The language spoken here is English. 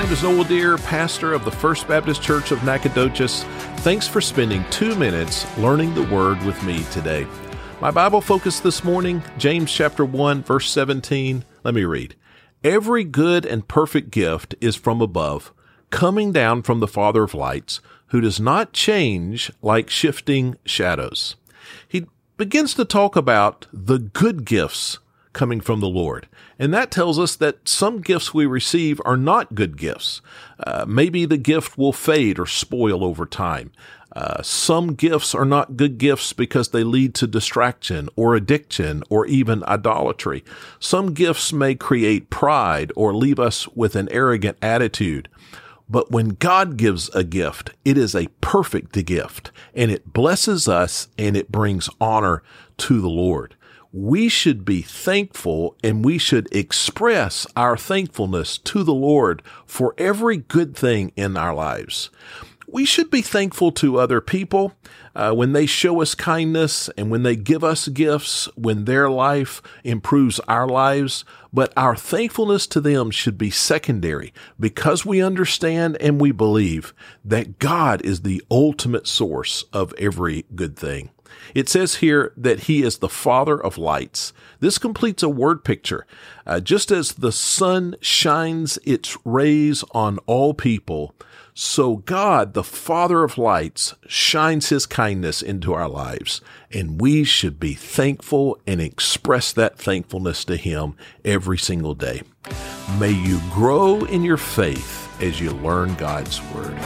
is Noel Deer, pastor of the First Baptist Church of Nacogdoches. Thanks for spending two minutes learning the Word with me today. My Bible focus this morning, James chapter 1, verse 17. Let me read. Every good and perfect gift is from above, coming down from the Father of lights, who does not change like shifting shadows. He begins to talk about the good gifts coming from the Lord. And that tells us that some gifts we receive are not good gifts. Uh, maybe the gift will fade or spoil over time. Uh, some gifts are not good gifts because they lead to distraction or addiction or even idolatry. Some gifts may create pride or leave us with an arrogant attitude. But when God gives a gift, it is a perfect gift and it blesses us and it brings honor to the Lord we should be thankful and we should express our thankfulness to the Lord for every good thing in our lives. We should be thankful to other people uh, when they show us kindness and when they give us gifts, when their life improves our lives. But our thankfulness to them should be secondary because we understand and we believe that God is the ultimate source of every good thing. It says here that he is the father of lights. This completes a word picture. Uh, just as the sun shines its rays on all people, so God, the father of lights, shines his kindness into our lives. And we should be thankful and express that thankfulness to him every single day. May you grow in your faith as you learn God's word.